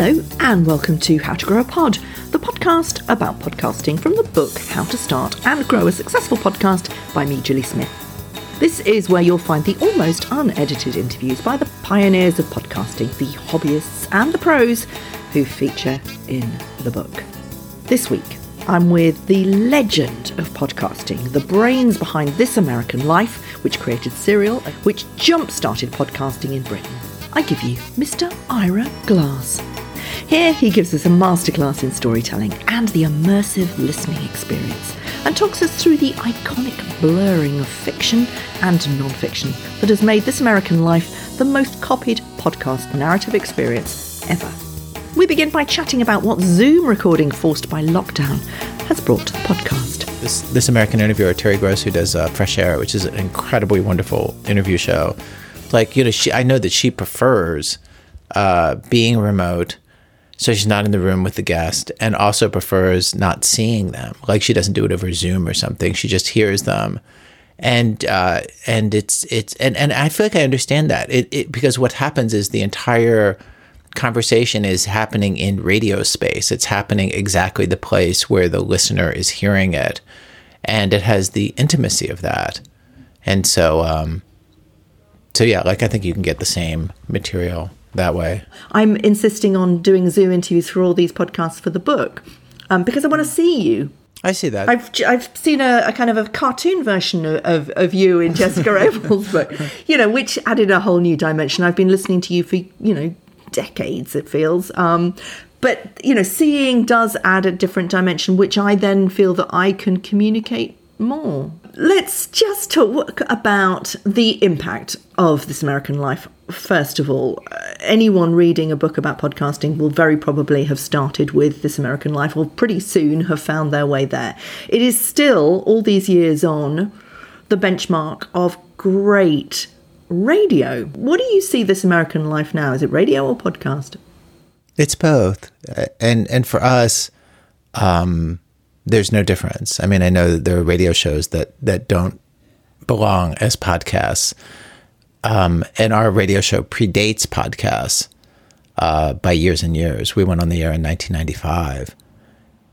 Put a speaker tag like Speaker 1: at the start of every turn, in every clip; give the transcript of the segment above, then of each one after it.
Speaker 1: Hello, and welcome to How to Grow a Pod, the podcast about podcasting from the book How to Start and Grow a Successful Podcast by me, Gilly Smith. This is where you'll find the almost unedited interviews by the pioneers of podcasting, the hobbyists and the pros who feature in the book. This week, I'm with the legend of podcasting, the brains behind This American Life, which created Serial, which jump started podcasting in Britain. I give you Mr. Ira Glass. Here he gives us a masterclass in storytelling and the immersive listening experience, and talks us through the iconic blurring of fiction and non fiction that has made This American Life the most copied podcast narrative experience ever. We begin by chatting about what Zoom recording forced by lockdown has brought to the podcast.
Speaker 2: This, this American interviewer, Terry Gross, who does uh, Fresh Air, which is an incredibly wonderful interview show. Like, you know, she, I know that she prefers uh, being remote, so she's not in the room with the guest, and also prefers not seeing them. Like, she doesn't do it over Zoom or something. She just hears them and uh, and it's it's and, and I feel like I understand that it, it because what happens is the entire conversation is happening in radio space. It's happening exactly the place where the listener is hearing it, and it has the intimacy of that. And so, um, so yeah, like I think you can get the same material that way.
Speaker 1: I'm insisting on doing Zoom interviews for all these podcasts for the book um, because I want to see you.
Speaker 2: I see that.
Speaker 1: I've I've seen a, a kind of a cartoon version of, of, of you in Jessica Abel's book, you know, which added a whole new dimension. I've been listening to you for you know decades, it feels. Um, but you know, seeing does add a different dimension, which I then feel that I can communicate more. Let's just talk about the impact of this American life. First of all, uh, anyone reading a book about podcasting will very probably have started with This American Life, or pretty soon have found their way there. It is still, all these years on, the benchmark of great radio. What do you see This American Life now? Is it radio or podcast?
Speaker 2: It's both, Uh, and and for us, um, there's no difference. I mean, I know that there are radio shows that that don't belong as podcasts, um, and our radio show predates podcasts uh, by years and years. We went on the air in 1995,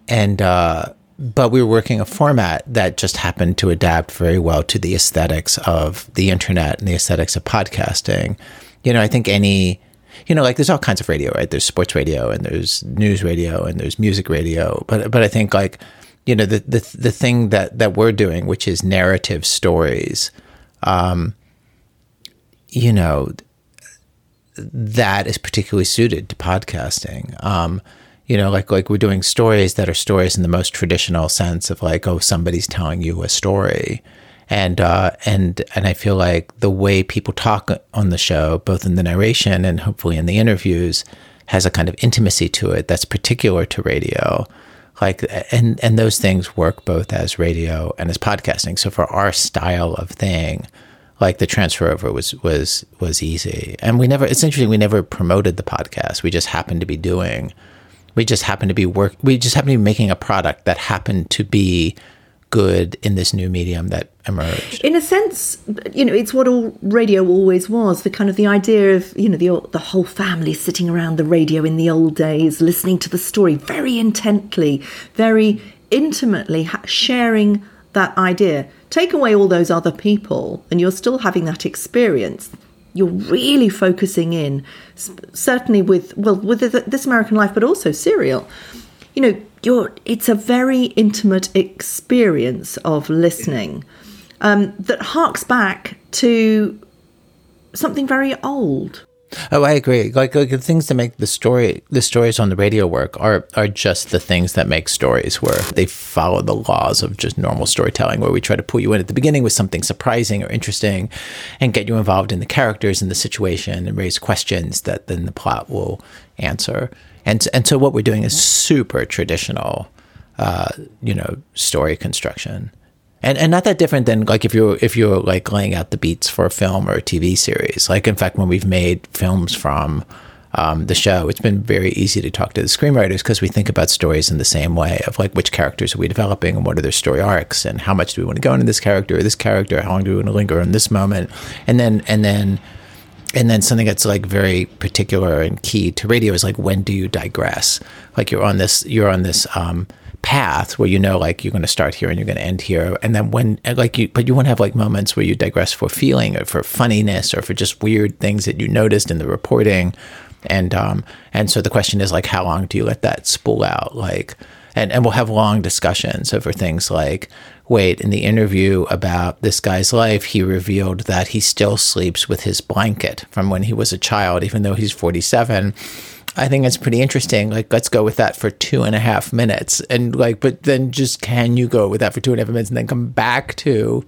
Speaker 2: and uh, but we were working a format that just happened to adapt very well to the aesthetics of the internet and the aesthetics of podcasting. You know, I think any you know, like there's all kinds of radio, right? There's sports radio and there's news radio and there's music radio. But but I think like, you know, the the the thing that that we're doing, which is narrative stories, um, you know, that is particularly suited to podcasting. Um, you know, like like we're doing stories that are stories in the most traditional sense of like, oh, somebody's telling you a story and uh, and and I feel like the way people talk on the show, both in the narration and hopefully in the interviews, has a kind of intimacy to it that's particular to radio. Like and and those things work both as radio and as podcasting. So for our style of thing, like the transfer over was was was easy. And we never it's interesting, we never promoted the podcast. We just happened to be doing we just happened to be work we just happened to be making a product that happened to be good in this new medium that emerged.
Speaker 1: In a sense, you know, it's what all radio always was. The kind of the idea of you know the the whole family sitting around the radio in the old days, listening to the story very intently, very intimately, sharing that idea. Take away all those other people, and you're still having that experience. You're really focusing in, certainly with well with this American Life, but also Serial. You know, you're it's a very intimate experience of listening um, that harks back to something very old.
Speaker 2: Oh, I agree. Like, like the things that make the story, the stories on the radio work are are just the things that make stories work. They follow the laws of just normal storytelling, where we try to pull you in at the beginning with something surprising or interesting, and get you involved in the characters and the situation, and raise questions that then the plot will answer. And and so what we're doing is super traditional, uh, you know, story construction and and not that different than like if you're if you're like laying out the beats for a film or a TV series. Like in fact, when we've made films from um, the show, it's been very easy to talk to the screenwriters because we think about stories in the same way of like which characters are we developing and what are their story arcs and how much do we want to go into this character or this character, how long do we want to linger in this moment, and then and then and then something that's like very particular and key to radio is like when do you digress? Like you're on this you're on this um, path where you know like you're going to start here and you're going to end here. And then when like you but you want to have like moments where you digress for feeling or for funniness or for just weird things that you noticed in the reporting. And um and so the question is like how long do you let that spool out? Like and and we'll have long discussions over things like wait in the interview about this guy's life he revealed that he still sleeps with his blanket from when he was a child even though he's 47 I think it's pretty interesting. Like, let's go with that for two and a half minutes. And like, but then just can you go with that for two and a half minutes and then come back to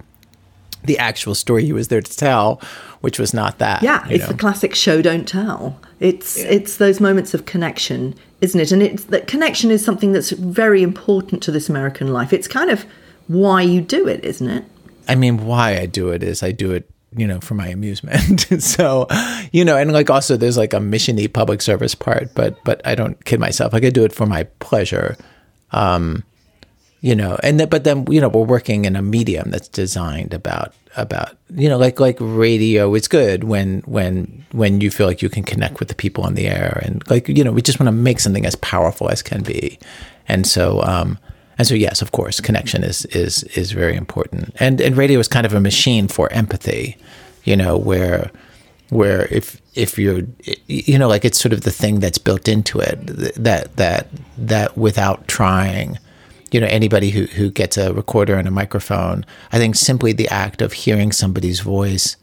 Speaker 2: the actual story he was there to tell, which was not that.
Speaker 1: Yeah, it's know? the classic show don't tell. It's yeah. it's those moments of connection, isn't it? And it's that connection is something that's very important to this American life. It's kind of why you do it, isn't it?
Speaker 2: I mean, why I do it is I do it you know, for my amusement. so, you know, and like also there's like a missiony public service part, but but I don't kid myself. Like I do it for my pleasure. Um, you know, and th- but then you know we're working in a medium that's designed about about you know like like radio is good when when when you feel like you can connect with the people on the air and like you know we just want to make something as powerful as can be, and so um, and so, yes, of course, connection is is is very important. And and radio is kind of a machine for empathy, you know, where where if if you're you know like it's sort of the thing that's built into it that that that without trying you know anybody who who gets a recorder and a microphone i think simply the act of hearing somebody's voice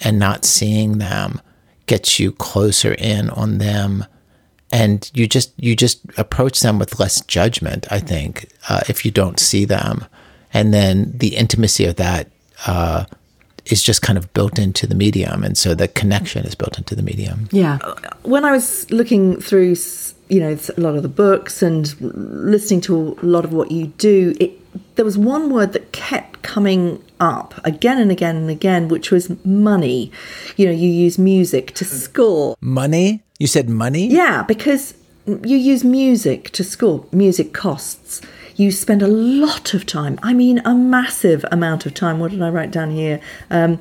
Speaker 2: and not seeing them gets you closer in on them and you just you just approach them with less judgment i think uh, if you don't see them. And then the intimacy of that uh, is just kind of built into the medium. And so the connection is built into the medium.
Speaker 1: Yeah. When i was looking through you know a lot of the books and listening to a lot of what you do it, there was one word that kept coming up again and again and again which was money. You know you use music to score.
Speaker 2: Money you said money?
Speaker 1: Yeah, because you use music to score. Music costs. You spend a lot of time. I mean, a massive amount of time. What did I write down here? Um,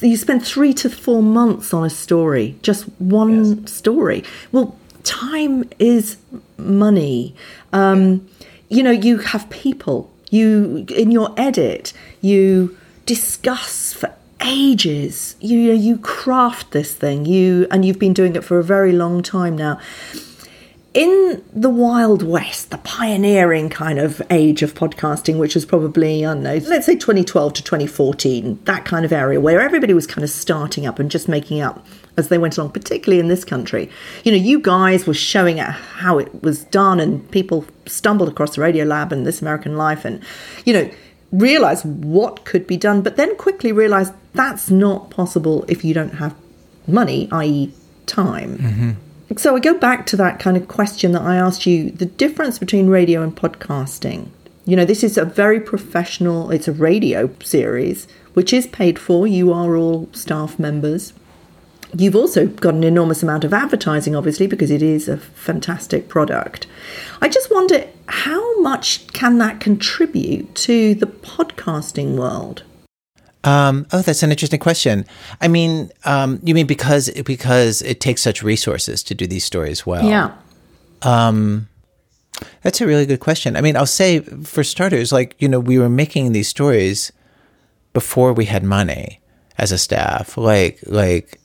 Speaker 1: you spend three to four months on a story, just one yes. story. Well, time is money. Um, you know, you have people. You in your edit, you discuss for ages. You you craft this thing. You and you've been doing it for a very long time now. In the Wild West, the pioneering kind of age of podcasting, which was probably, I don't know, let's say 2012 to 2014, that kind of area where everybody was kind of starting up and just making up as they went along, particularly in this country. You know, you guys were showing how it was done, and people stumbled across the Radiolab and This American Life, and, you know, realize what could be done, but then quickly realize that's not possible if you don't have money, i.e., time. Mm-hmm. So I go back to that kind of question that I asked you the difference between radio and podcasting. You know, this is a very professional, it's a radio series, which is paid for. You are all staff members. You've also got an enormous amount of advertising, obviously, because it is a fantastic product. I just wonder how much can that contribute to the podcasting world?
Speaker 2: Um, oh, that's an interesting question. I mean, um, you mean because because it takes such resources to do these stories well?
Speaker 1: Yeah.
Speaker 2: Um, that's a really good question. I mean, I'll say for starters, like you know, we were making these stories before we had money as a staff. Like like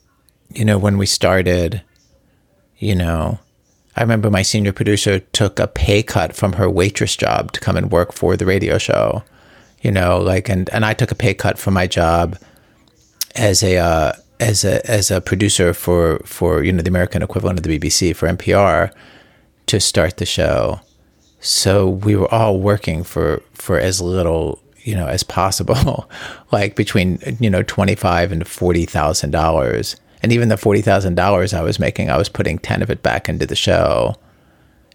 Speaker 2: you know, when we started, you know, I remember my senior producer took a pay cut from her waitress job to come and work for the radio show, you know, like, and, and I took a pay cut from my job as a, uh, as a, as a producer for, for, you know, the American equivalent of the BBC for NPR to start the show. So we were all working for, for as little, you know, as possible, like between, you know, 25 and $40,000 and even the $40,000 I was making, I was putting 10 of it back into the show.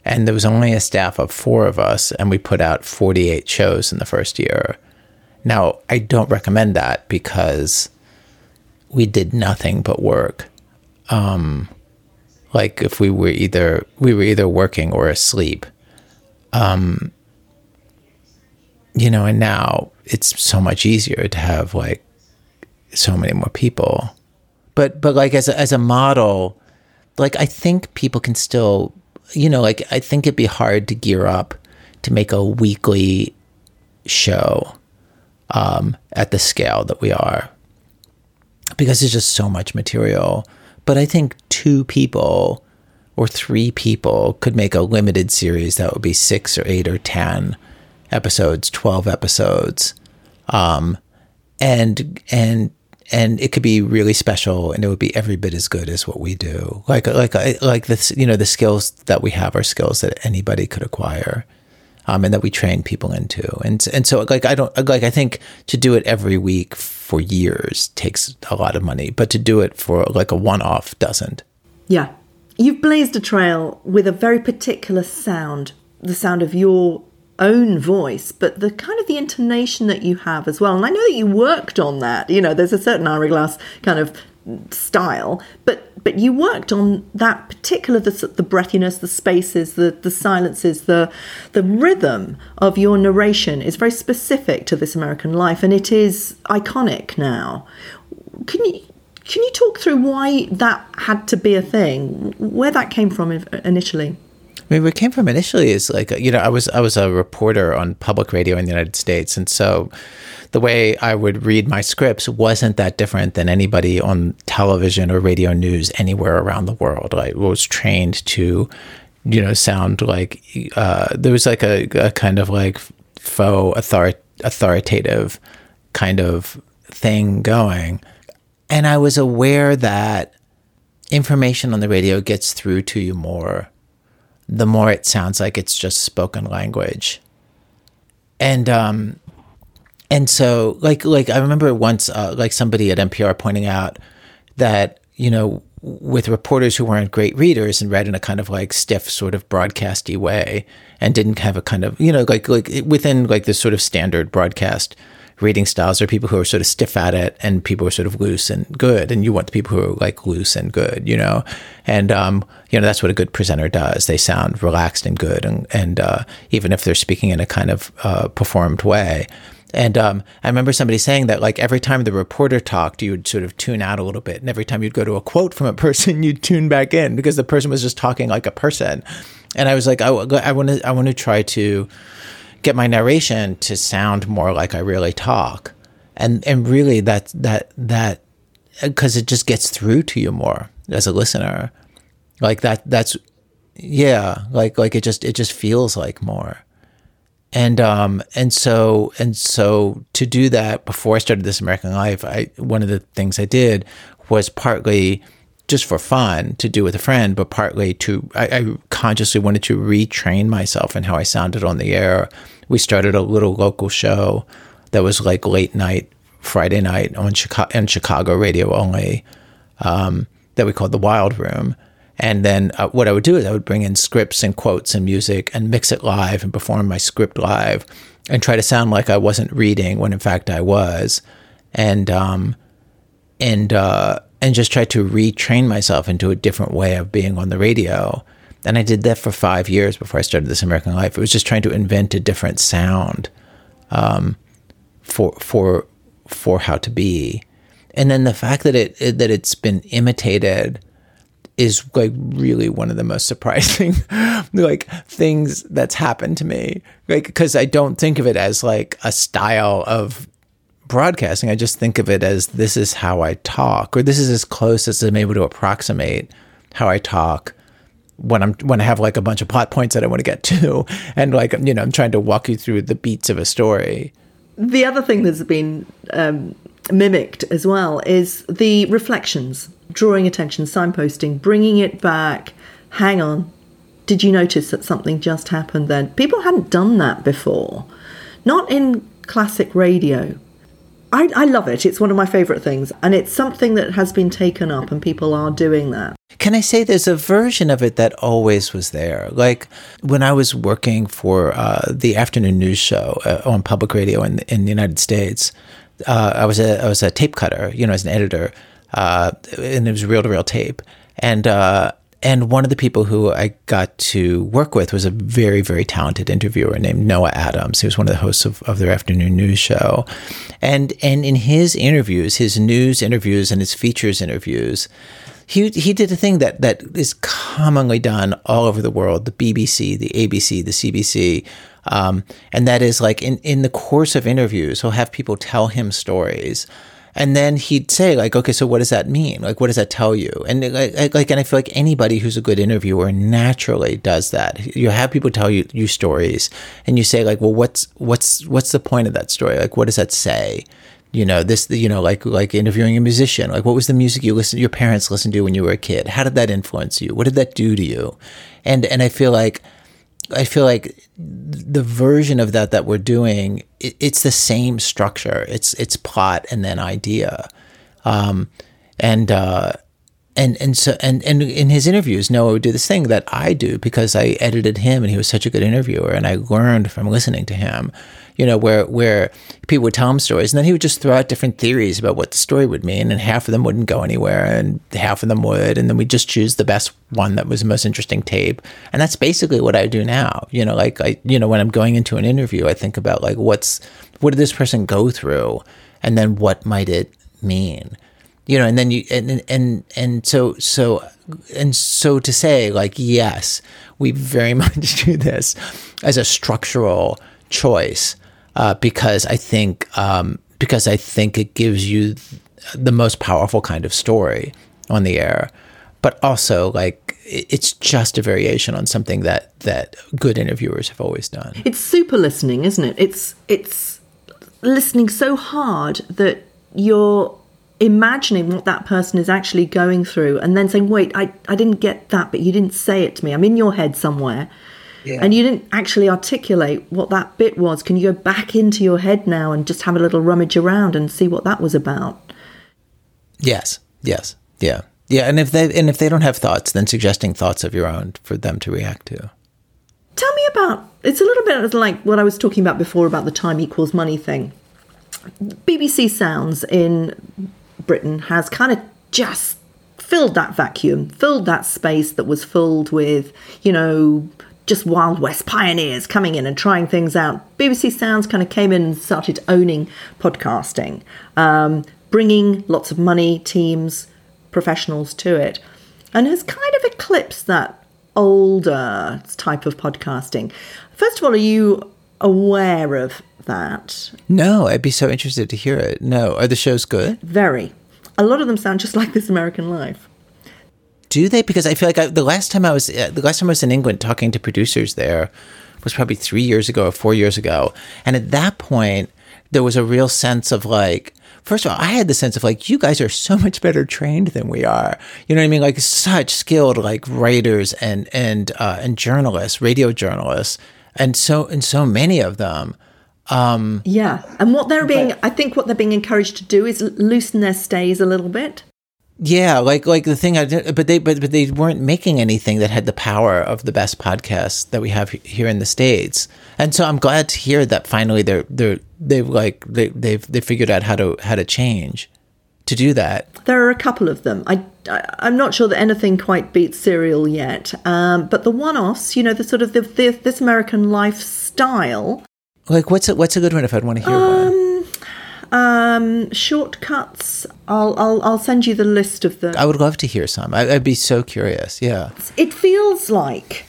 Speaker 2: And there was only a staff of four of us, and we put out 48 shows in the first year. Now, I don't recommend that because we did nothing but work. Um, like if we were either we were either working or asleep. Um, you know, and now it's so much easier to have like so many more people but but like as a, as a model, like I think people can still, you know, like I think it'd be hard to gear up to make a weekly show um, at the scale that we are because there's just so much material. But I think two people or three people could make a limited series that would be six or eight or 10 episodes, 12 episodes. Um, and, and, and it could be really special and it would be every bit as good as what we do. Like, like, like this, you know, the skills that we have are skills that anybody could acquire. Um, and that we train people into. And and so like I don't like I think to do it every week for years takes a lot of money, but to do it for like a one off doesn't.
Speaker 1: Yeah. You've blazed a trail with a very particular sound, the sound of your own voice, but the kind of the intonation that you have as well. And I know that you worked on that. You know, there's a certain Ira Glass kind of style, but but you worked on that particular the, the breathiness, the spaces, the the silences, the the rhythm of your narration is very specific to this American life, and it is iconic now. Can you can you talk through why that had to be a thing? Where that came from initially?
Speaker 2: I mean, where it came from initially is like you know I was I was a reporter on public radio in the United States, and so the way I would read my scripts wasn't that different than anybody on television or radio news anywhere around the world. I was trained to, you know, sound like uh, there was like a, a kind of like faux author- authoritative kind of thing going and I was aware that information on the radio gets through to you more the more it sounds like it's just spoken language. And um and so like like I remember once uh, like somebody at NPR pointing out that you know with reporters who weren't great readers and read in a kind of like stiff sort of broadcasty way and didn't have a kind of you know like like within like this sort of standard broadcast reading styles. There are people who are sort of stiff at it and people who are sort of loose and good. And you want the people who are like loose and good, you know? And, um, you know, that's what a good presenter does. They sound relaxed and good. And, and uh, even if they're speaking in a kind of uh, performed way. And um, I remember somebody saying that, like, every time the reporter talked, you would sort of tune out a little bit. And every time you'd go to a quote from a person, you'd tune back in because the person was just talking like a person. And I was like, I, I want to, I want to try to get my narration to sound more like I really talk. And and really that that that because it just gets through to you more as a listener. Like that that's yeah, like like it just it just feels like more. And um and so and so to do that before I started this American Life, I one of the things I did was partly just for fun to do with a friend, but partly to I, I, consciously wanted to retrain myself in how I sounded on the air. We started a little local show that was like late night Friday night on Chicago and Chicago radio only um, that we called the Wild Room. And then uh, what I would do is I would bring in scripts and quotes and music and mix it live and perform my script live and try to sound like I wasn't reading when in fact I was. And um, and uh, and just try to retrain myself into a different way of being on the radio. And I did that for five years before I started This American Life. It was just trying to invent a different sound um, for for for how to be. And then the fact that it, it that it's been imitated is like really one of the most surprising like things that's happened to me like because i don't think of it as like a style of broadcasting, I just think of it as this is how I talk, or this is as close as I'm able to approximate how I talk when I'm when I have like a bunch of plot points that I want to get to, and like you know I'm trying to walk you through the beats of a story.
Speaker 1: The other thing that's been um, mimicked as well is the reflections, drawing attention, signposting, bringing it back. Hang on, did you notice that something just happened then? People hadn't done that before, not in classic radio I, I love it. It's one of my favourite things. And it's something that has been taken up, and people are doing that.
Speaker 2: Can I say there's a version of it that always was there? Like when I was working for uh, the afternoon news show uh, on public radio in, in the United States, uh, I was a I was a tape cutter, you know, as an editor, uh, and it was reel to reel tape, and uh, and one of the people who I got to work with was a very, very talented interviewer named Noah Adams. He was one of the hosts of, of their afternoon news show. And and in his interviews, his news interviews and his features interviews, he he did a thing that that is commonly done all over the world, the BBC, the ABC, the CBC. Um, and that is like in, in the course of interviews, he'll have people tell him stories and then he'd say like, okay, so what does that mean? Like, what does that tell you? And like, like, and I feel like anybody who's a good interviewer naturally does that. You have people tell you, you stories and you say like, well, what's, what's, what's the point of that story? Like, what does that say? you know this you know like like interviewing a musician like what was the music you listened your parents listened to when you were a kid how did that influence you what did that do to you and and i feel like I feel like the version of that that we're doing, it, it's the same structure. It's it's plot and then idea, um, and uh, and and so and and in his interviews, Noah would do this thing that I do because I edited him, and he was such a good interviewer, and I learned from listening to him you know, where where people would tell him stories, and then he would just throw out different theories about what the story would mean, and half of them wouldn't go anywhere, and half of them would, and then we'd just choose the best one that was the most interesting tape, and that's basically what I do now. You know, like I, you know, when I'm going into an interview, I think about like what's what did this person go through, and then what might it mean? You know and then you and and and so so and so to say like yes we very much do this as a structural choice uh, because I think um, because I think it gives you the most powerful kind of story on the air, but also like it's just a variation on something that that good interviewers have always done.
Speaker 1: It's super listening, isn't it? It's it's listening so hard that you're imagining what that person is actually going through and then saying wait I, I didn't get that but you didn't say it to me i'm in your head somewhere yeah. And you didn't actually articulate what that bit was. Can you go back into your head now and just have a little rummage around and see what that was about?
Speaker 2: Yes. Yes. Yeah. Yeah, and if they and if they don't have thoughts, then suggesting thoughts of your own for them to react to.
Speaker 1: Tell me about it's a little bit like what I was talking about before about the time equals money thing. BBC Sounds in Britain has kind of just filled that vacuum, filled that space that was filled with, you know, just Wild West pioneers coming in and trying things out. BBC Sounds kind of came in and started owning podcasting, um, bringing lots of money, teams, professionals to it, and has kind of eclipsed that older type of podcasting. First of all, are you aware of that?
Speaker 2: No, I'd be so interested to hear it. No, are the shows good?
Speaker 1: Very. A lot of them sound just like This American Life
Speaker 2: do they? Because I feel like I, the last time I was uh, the last time I was in England talking to producers there was probably three years ago or four years ago, and at that point there was a real sense of like. First of all, I had the sense of like you guys are so much better trained than we are. You know what I mean? Like such skilled like writers and and uh, and journalists, radio journalists, and so and so many of them.
Speaker 1: Um, yeah, and what they're being, but, I think, what they're being encouraged to do is loosen their stays a little bit.
Speaker 2: Yeah, like like the thing I did, but they but but they weren't making anything that had the power of the best podcasts that we have here in the states. And so I'm glad to hear that finally they're they're they've like they they've they figured out how to how to change to do that.
Speaker 1: There are a couple of them. I, I am not sure that anything quite beats Serial yet. Um, but the one-offs, you know, the sort of the, the this American lifestyle.
Speaker 2: Like what's a, what's a good one if I'd want to hear um, one?
Speaker 1: Um, shortcuts. I'll, I'll I'll send you the list of them.
Speaker 2: I would love to hear some. I, I'd be so curious. Yeah.
Speaker 1: It feels like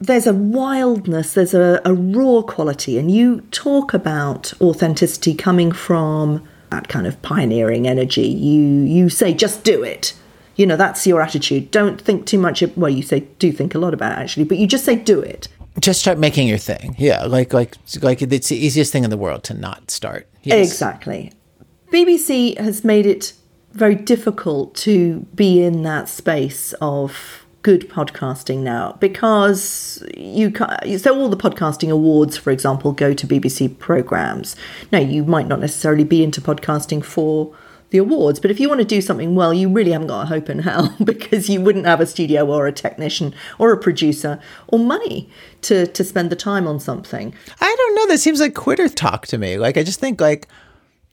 Speaker 1: there's a wildness, there's a, a raw quality, and you talk about authenticity coming from that kind of pioneering energy. You you say just do it. You know that's your attitude. Don't think too much. Well, you say do think a lot about it, actually, but you just say do it
Speaker 2: just start making your thing. Yeah, like like like it's the easiest thing in the world to not start.
Speaker 1: Yes. Exactly. BBC has made it very difficult to be in that space of good podcasting now because you so all the podcasting awards for example go to BBC programs now you might not necessarily be into podcasting for the awards. But if you want to do something well, you really haven't got a hope in hell because you wouldn't have a studio or a technician or a producer or money to to spend the time on something.
Speaker 2: I don't know. That seems like quitter talk to me. Like I just think like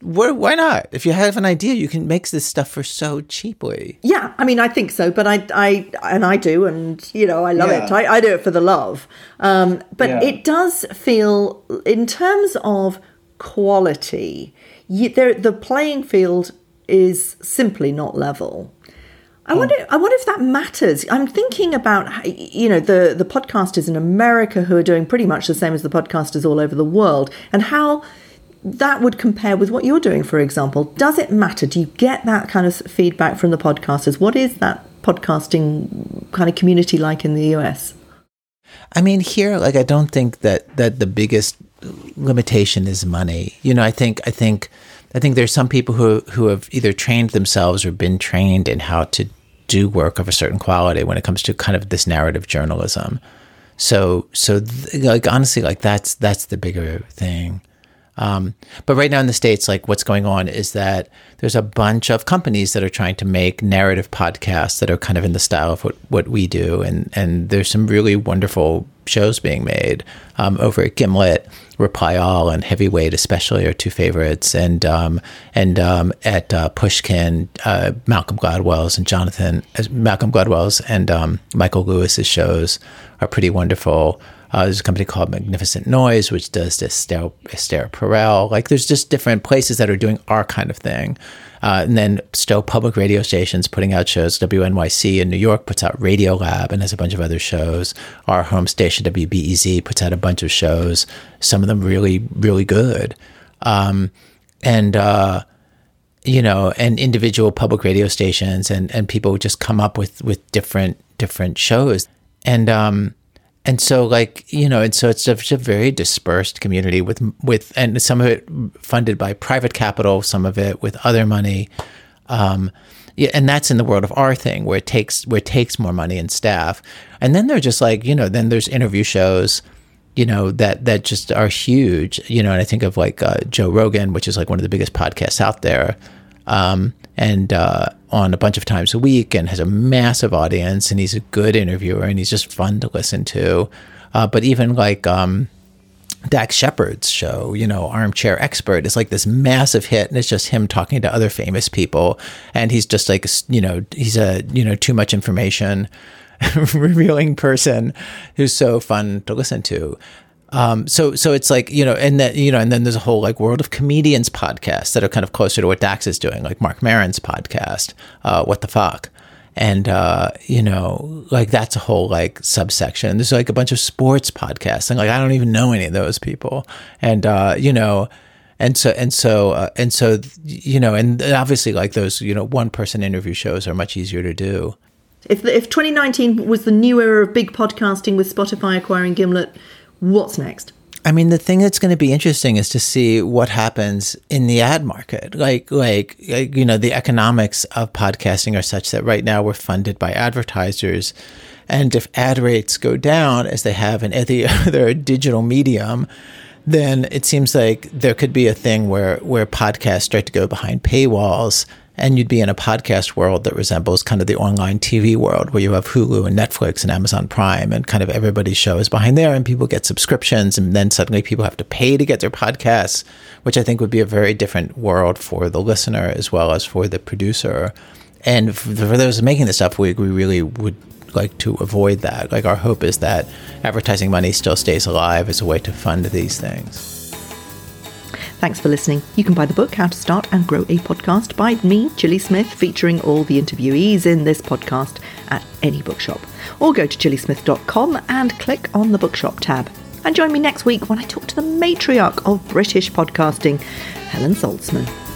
Speaker 2: why, why not? If you have an idea, you can make this stuff for so cheaply.
Speaker 1: Yeah, I mean, I think so, but I, I, and I do, and you know, I love
Speaker 3: Yeah.
Speaker 1: it. I, I do it for the love. Um, but
Speaker 3: Yeah.
Speaker 1: it does feel, in terms of quality, you, there, the playing field is simply not level. I wonder. I wonder if that matters. I'm thinking about you know the the podcasters in America who are doing pretty much the same as the podcasters all over the world, and how that would compare with what you're doing. For example, does it matter? Do you get that kind of feedback from the podcasters? What is that podcasting kind of community like in the US?
Speaker 2: I mean, here, like, I don't think that that the biggest limitation is money. You know, I think, I think, I think there's some people who who have either trained themselves or been trained in how to do work of a certain quality when it comes to kind of this narrative journalism. So, so th- like honestly, like that's that's the bigger thing. Um, but right now in the states, like what's going on is that there's a bunch of companies that are trying to make narrative podcasts that are kind of in the style of what, what we do, and and there's some really wonderful shows being made um, over at Gimlet, Reply All, and Heavyweight especially are two favorites, and um, and um, at uh, Pushkin, uh, Malcolm Gladwell's and Jonathan uh, Malcolm Gladwell's and um, Michael Lewis's shows are pretty wonderful. Uh, there's a company called Magnificent Noise, which does this Esther, Esther Perel. Like, there's just different places that are doing our kind of thing. Uh, and then still public radio stations putting out shows. WNYC in New York puts out Radiolab and has a bunch of other shows. Our home station, WBEZ, puts out a bunch of shows, some of them really, really good. Um, and, uh, you know, and individual public radio stations and, and people just come up with, with different, different shows. And, um, and so like you know and so it's just a very dispersed community with with and some of it funded by private capital some of it with other money. Um yeah, and that's in the world of our thing where it takes where it takes more money and staff. And then they're just like you know then there's interview shows you know that that just are huge you know and i think of like uh, joe rogan which is like one of the biggest podcasts out there. Um, and uh, on a bunch of times a week and has a massive audience and he's a good interviewer and he's just fun to listen to uh, but even like um, Dax Shepard's show, you know, Armchair Expert, is like this massive hit, and it's just him talking to other famous people, and he's just like, you know, he's a you know too much information revealing person who's so fun to listen to. Um, so so it's like you know, and then you know, and then there's a whole like world of comedians podcasts that are kind of closer to what Dax is doing, like Marc Maron's podcast, uh, What the Fuck, and uh, you know, like that's a whole like subsection. There's like a bunch of sports podcasts, and like I don't even know any of those people, and uh, you know. And so and so uh, and so you know and obviously like those you know one person interview shows are much easier to do
Speaker 1: If if 2019 was the new era of big podcasting with Spotify acquiring Gimlet, what's next?
Speaker 2: I mean, the thing that's going to be interesting is to see what happens in the ad market. Like, like, like, you know, the economics of podcasting are such that right now we're funded by advertisers. And if ad rates go down as they have in any other digital medium, then it seems like there could be a thing where, where podcasts start to go behind paywalls and you'd be in a podcast world that resembles kind of the online TV world where you have Hulu and Netflix and Amazon Prime and kind of everybody's show is behind there and people get subscriptions and then suddenly people have to pay to get their podcasts, which I think would be a very different world for the listener as well as for the producer. And for those making this stuff, we, we really would like to avoid that. Like our hope is that advertising money still stays alive as a way to fund these things.
Speaker 1: Thanks for listening. You can buy the book How to Start and Grow a Podcast by me, Gilly Smith, featuring all the interviewees in this podcast at any bookshop. Or go to gillysmith.com and click on the bookshop tab. And join me next week when I talk to the matriarch of British podcasting, Helen Zaltzman.